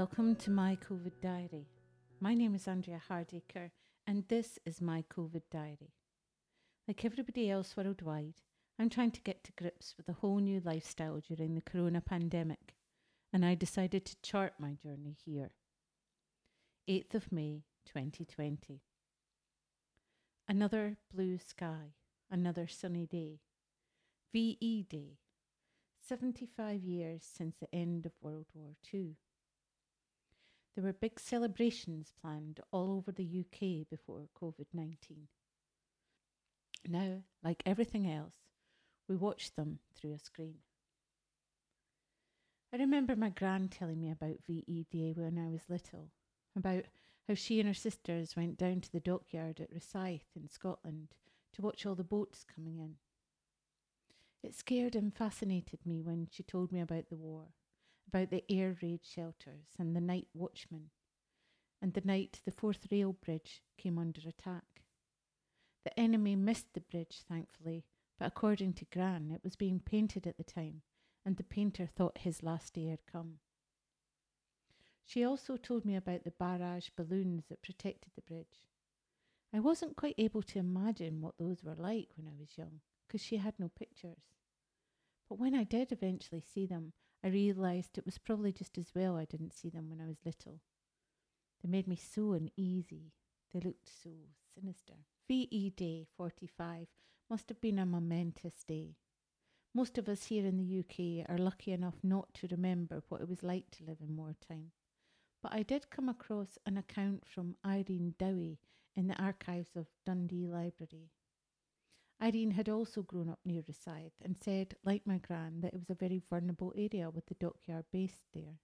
Welcome to my COVID diary. My name is Andrea Hardacre, and this is my COVID diary. Like everybody else worldwide, I'm trying to get to grips with a whole new lifestyle during the corona pandemic, and I decided to chart my journey here. 8th of May 2020. Another blue sky, another sunny day. VE Day, 75 years since the end of World War II. There were big celebrations planned all over the UK before COVID 19. Now, like everything else, we watched them through a screen. I remember my gran telling me about VE Day when I was little, about how she and her sisters went down to the dockyard at Rosyth in Scotland to watch all the boats coming in. It scared and fascinated me when she told me about the war about the air raid shelters and the night watchman, and the night the Forth rail bridge came under attack. The enemy missed the bridge, thankfully, but according to Gran, it was being painted at the time, and the painter thought his last day had come. She also told me about the barrage balloons that protected the bridge. I wasn't quite able to imagine what those were like when I was young, because she had no pictures. But when I did eventually see them, I realised it was probably just as well I didn't see them when I was little. They made me so uneasy. They looked so sinister. VE Day 45 must have been a momentous day. Most of us here in the UK are lucky enough not to remember what it was like to live in wartime. But I did come across an account from Irene Dowie in the archives of Dundee Library. Irene had also grown up near Rosyth and said, like my gran, that it was a very vulnerable area with the dockyard based there.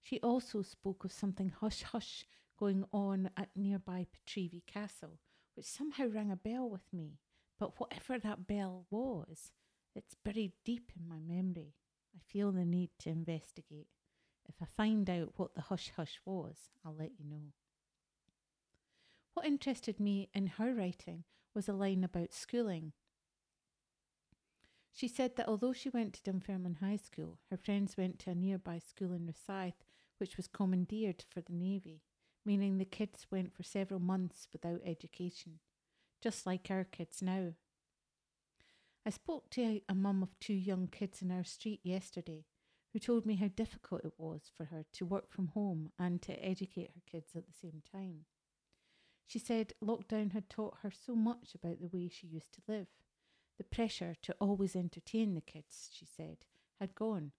She also spoke of something hush hush going on at nearby Pitreavie Castle, which somehow rang a bell with me. But whatever that bell was, it's buried deep in my memory. I feel the need to investigate. If I find out what the hush hush was, I'll let you know. What interested me in her writing was a line about schooling. She said that although she went to Dunfermline High School, her friends went to a nearby school in Rosyth, which was commandeered for the Navy, meaning the kids went for several months without education, just like our kids now. I spoke to a mum of two young kids in our street yesterday who told me how difficult it was for her to work from home and to educate her kids at the same time. She said lockdown had taught her so much about the way she used to live. The pressure to always entertain the kids, she said, had gone,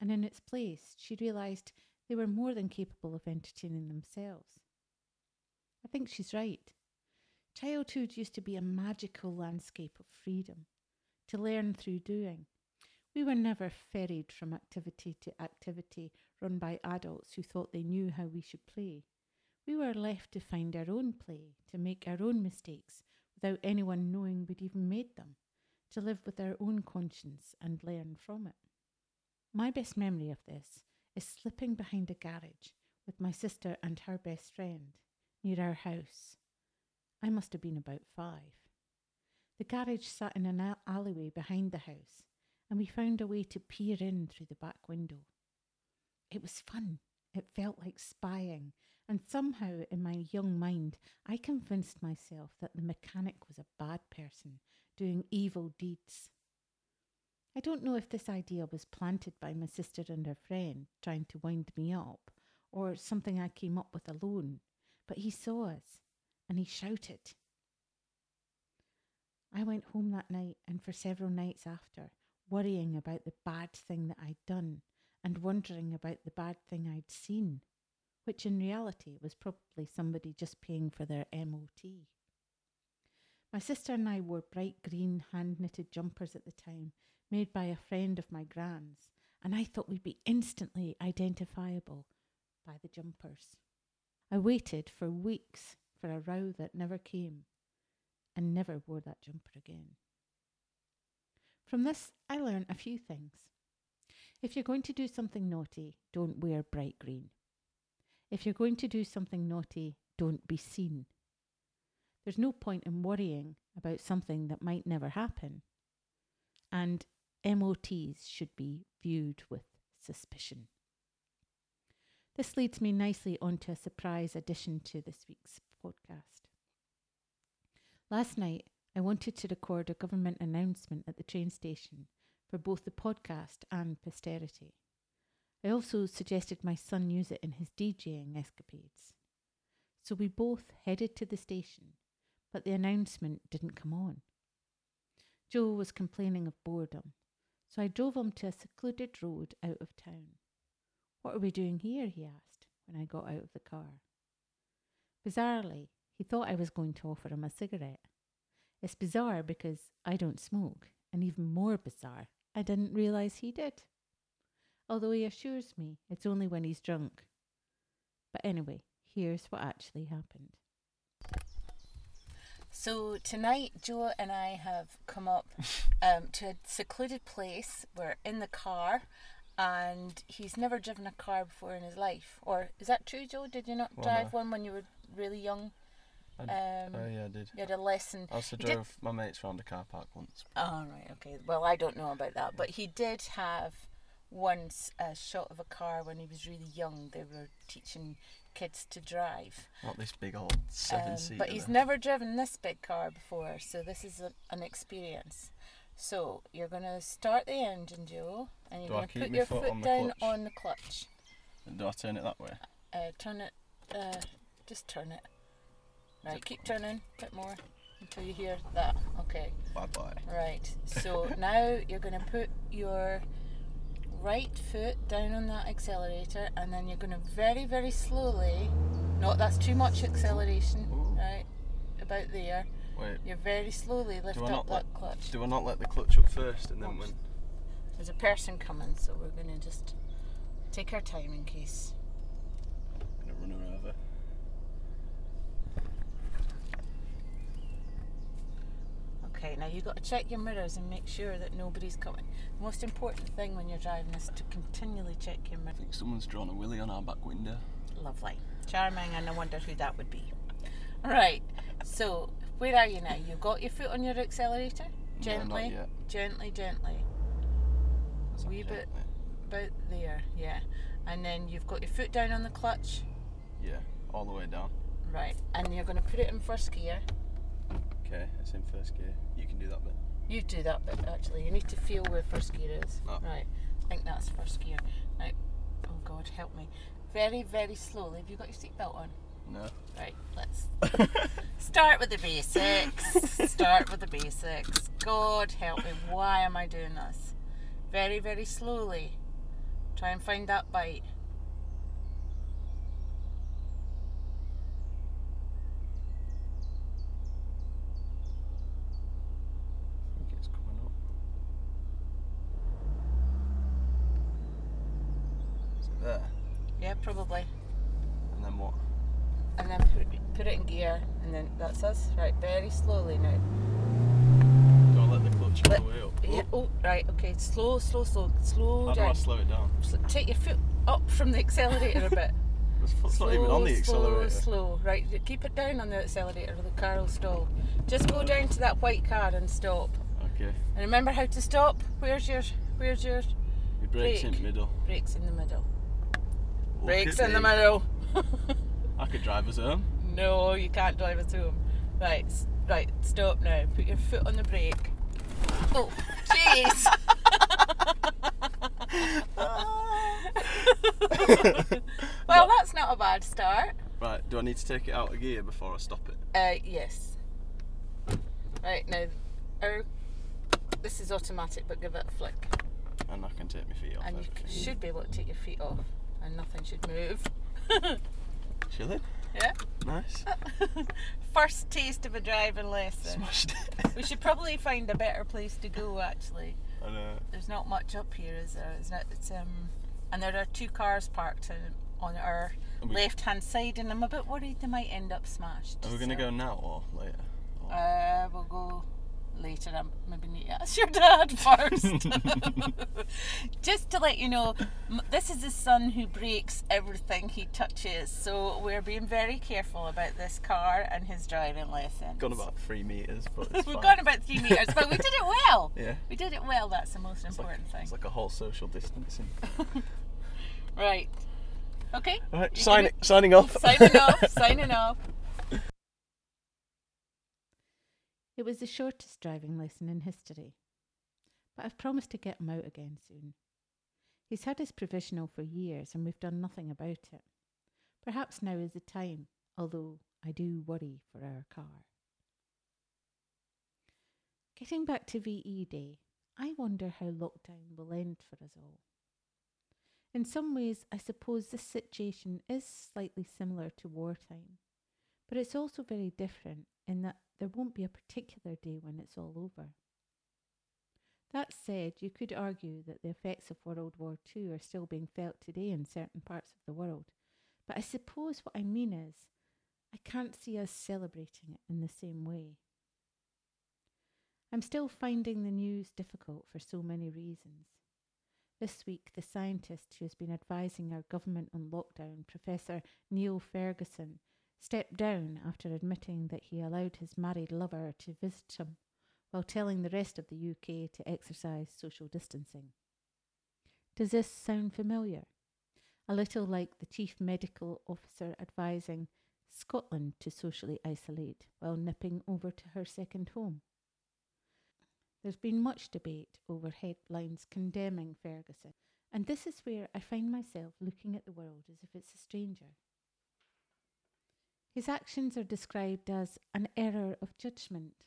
and in its place she realised they were more than capable of entertaining themselves. I think she's right. Childhood used to be a magical landscape of freedom, to learn through doing. We were never ferried from activity to activity run by adults who thought they knew how we should play. We were left to find our own play, to make our own mistakes without anyone knowing we'd even made them, to live with our own conscience and learn from it. My best memory of this is slipping behind a garage with my sister and her best friend near our house. I must have been about five. The garage sat in an alleyway behind the house, and we found a way to peer in through the back window. It was fun it felt like spying, and somehow in my young mind, I convinced myself that the mechanic was a bad person doing evil deeds. I don't know if this idea was planted by my sister and her friend trying to wind me up, or something I came up with alone, but he saw us and he shouted. I went home that night and for several nights after, worrying about the bad thing that I'd done and wondering about the bad thing I'd seen, which in reality was probably somebody just paying for their MOT. My sister and I wore bright green hand knitted jumpers at the time, made by a friend of my gran's, and I thought we'd be instantly identifiable by the jumpers. I waited for weeks for a row that never came and never wore that jumper again. From this, I learned a few things. If you're going to do something naughty, don't wear bright green. If you're going to do something naughty, don't be seen. There's no point in worrying about something that might never happen. And MOTs should be viewed with suspicion. This leads me nicely onto a surprise addition to this week's podcast. Last night, I wanted to record a government announcement at the train station for both the podcast and posterity. I also suggested my son use it in his DJing escapades. So we both headed to the station, but the announcement didn't come on. Joe was complaining of boredom, so I drove him to a secluded road out of town. What are we doing here? he asked when I got out of the car. Bizarrely, he thought I was going to offer him a cigarette. It's bizarre because I don't smoke, and even more bizarre, I didn't realise he did. Although he assures me it's only when he's drunk. But anyway, here's what actually happened. So tonight, Joe and I have come up um, to a secluded place. We're in the car, and he's never driven a car before in his life. Or is that true, Joe? Did you not Well, drive no. one when you were really young? I, Um, oh yeah, I did. You had a lesson. I also he did- drove my mates around a car park once. Oh, right, okay. Well, I don't know about that, but he did have once a shot of a car when he was really young. They were teaching kids to drive. Not this big old seven Um, seater. but he's never driven this big car before, so this is a, an experience. So you're going to start the engine, Joe, and you're going to put your foot foot on down clutch? on the clutch. Do I turn it that way? Uh, turn it, uh, just turn it. Right, keep turning, a bit more until you hear that. Okay. Bye bye. Right. So now you're going to put your right foot down on that accelerator and then you're going to very, very slowly, no, that's too much acceleration, Ooh. right? About there. Wait. You're very slowly lift up that let clutch. Do I not let the clutch up first and then when? There's a person coming, so we're going to just take our time in case. gonna run her over. Okay, now you've got to check your mirrors and make sure that nobody's coming. The most important thing when you're driving is to continually check your mirrors. I think someone's drawn a willy on our back window. Lovely. Charming, and I wonder who that would be. Right, so where are you now? You've got your foot on your accelerator? No, Gently, yet. gently, gently. That's Wee bit. About there, yeah. And then you've got your foot down on the clutch. Yeah, all the way down. Right, and you're going to put it in first gear. Okay, it's in first gear. You can do that bit. You do that bit actually. You need to feel where first gear is. Oh. Right, I think that's first gear. Now, oh God, help me. Very, very slowly. Have you got your seatbelt on? No. Right, let's Start with the basics. Start with the basics. God help me. Why am I doing this? Very, very slowly. Try and find that bite. I think it's coming up. Is it there? Yeah, probably. And then what? And then put, it in gear, and then that's us. Right, very slowly now. Do I let the clutch Let- the way up? Yeah, oh, right, okay. Slow, slow, slow, slow How do I down. slow it down? Take your foot up from the accelerator a bit. The foot's not even on the Slow, accelerator. Slow, slow. Right, keep it down on the accelerator or the car will stall. Just go down to that white car and stop. Okay. And remember how to stop? Where's your where's your Your brakes in the middle. brakes in the middle? Brakes in the middle. I could drive us home. No, you can't drive us home. Right, s- right, stop now. Put your foot on the brake. Oh, jeez. well, that's not a bad start. Right, do I need to take it out of gear before I stop it? Uh, yes. Right now, our, this is automatic, but give it a flick, And I can take my feet off. and you everything. should be able to take your feet off, and nothing should move. Chilling? Yeah. Nice. First taste of a driving lesson. Smashed it. We should probably find a better place to go. Actually, I know. there's not much up here, is there? It's not. It's um, and there are two cars parked in, on our we, left-hand side, and I'm a bit worried they might end up smashed. are we going to so- go now or later? Or- Uh, we'll go I maybe need to ask your dad first. Just to let you know, this is his son who breaks everything he touches. So we're being very careful about this car and his driving lessons. Gone about three metres, but We've fine. gone about three meters, but we did it well. Yeah. We did it well. That's the most It's like, important thing. it's like a whole social distancing. Right. Okay. All right, sign, signing off. Signing off. Signing off. It was the shortest driving lesson in history. But I've promised to get him out again soon. He's had his provisional for years and we've done nothing about it. Perhaps now is the time, although I do worry for our car. Getting back to VE Day, I wonder how lockdown will end for us all. In some ways, I suppose this situation is slightly similar to wartime, but it's also very different in that there won't be a particular day when it's all over. That said, you could argue that the effects of World War II are still being felt today in certain parts of the world, but I suppose what I mean is I can't see us celebrating it in the same way. I'm still finding the news difficult for so many reasons. This week, the scientist who has been advising our government on lockdown, Professor Neil Ferguson, stepped down after admitting that he allowed his married lover to visit him while telling the rest of the UK to exercise social distancing. Does this sound familiar? A little like the chief medical officer advising Scotland to socially isolate while nipping over to her second home. There's been much debate over headlines condemning Ferguson, and this is where I find myself looking at the world as if it's a stranger. His actions are described as an error of judgment,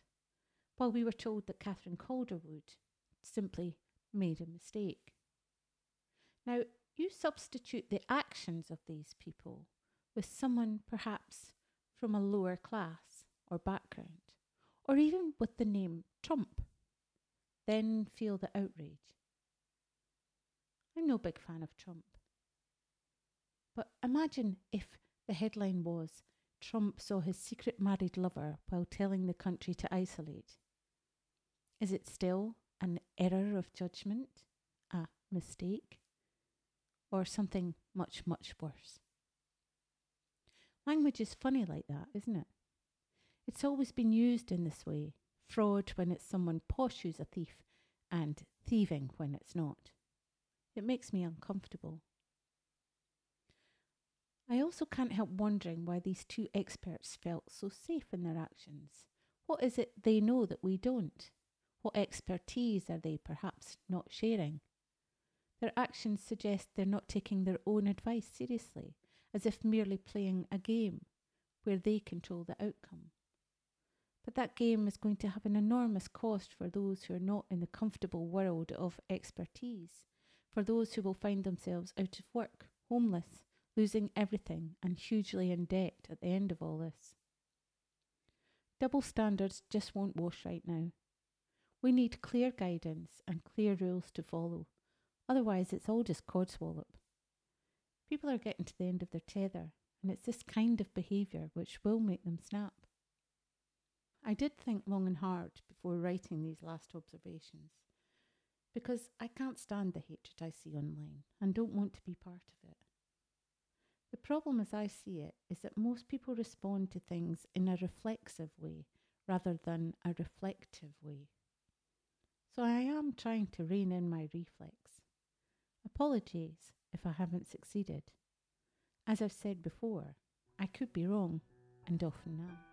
while we were told that Catherine Calderwood simply made a mistake. Now, you substitute the actions of these people with someone perhaps from a lower class or background, or even with the name Trump, then feel the outrage. I'm no big fan of Trump. But imagine if the headline was Trump saw his secret married lover while telling the country to isolate. Is it still an error of judgment, a mistake, or something much, much worse? Language is funny like that, isn't it? It's always been used in this way fraud when it's someone posh who's a thief, and thieving when it's not. It makes me uncomfortable. I also can't help wondering why these two experts felt so safe in their actions. What is it they know that we don't? What expertise are they perhaps not sharing? Their actions suggest they're not taking their own advice seriously, as if merely playing a game where they control the outcome. But that game is going to have an enormous cost for those who are not in the comfortable world of expertise, for those who will find themselves out of work, homeless, losing everything, and hugely in debt at the end of all this. Double standards just won't wash right now. We need clear guidance and clear rules to follow. Otherwise, it's all just codswallop. People are getting to the end of their tether, and it's this kind of behaviour which will make them snap. I did think long and hard before writing these last observations, because I can't stand the hatred I see online and don't want to be part of it. The problem, as I see it, is that most people respond to things in a reflexive way rather than a reflective way. So I am trying to rein in my reflex. Apologies if I haven't succeeded. As I've said before, I could be wrong, and often am.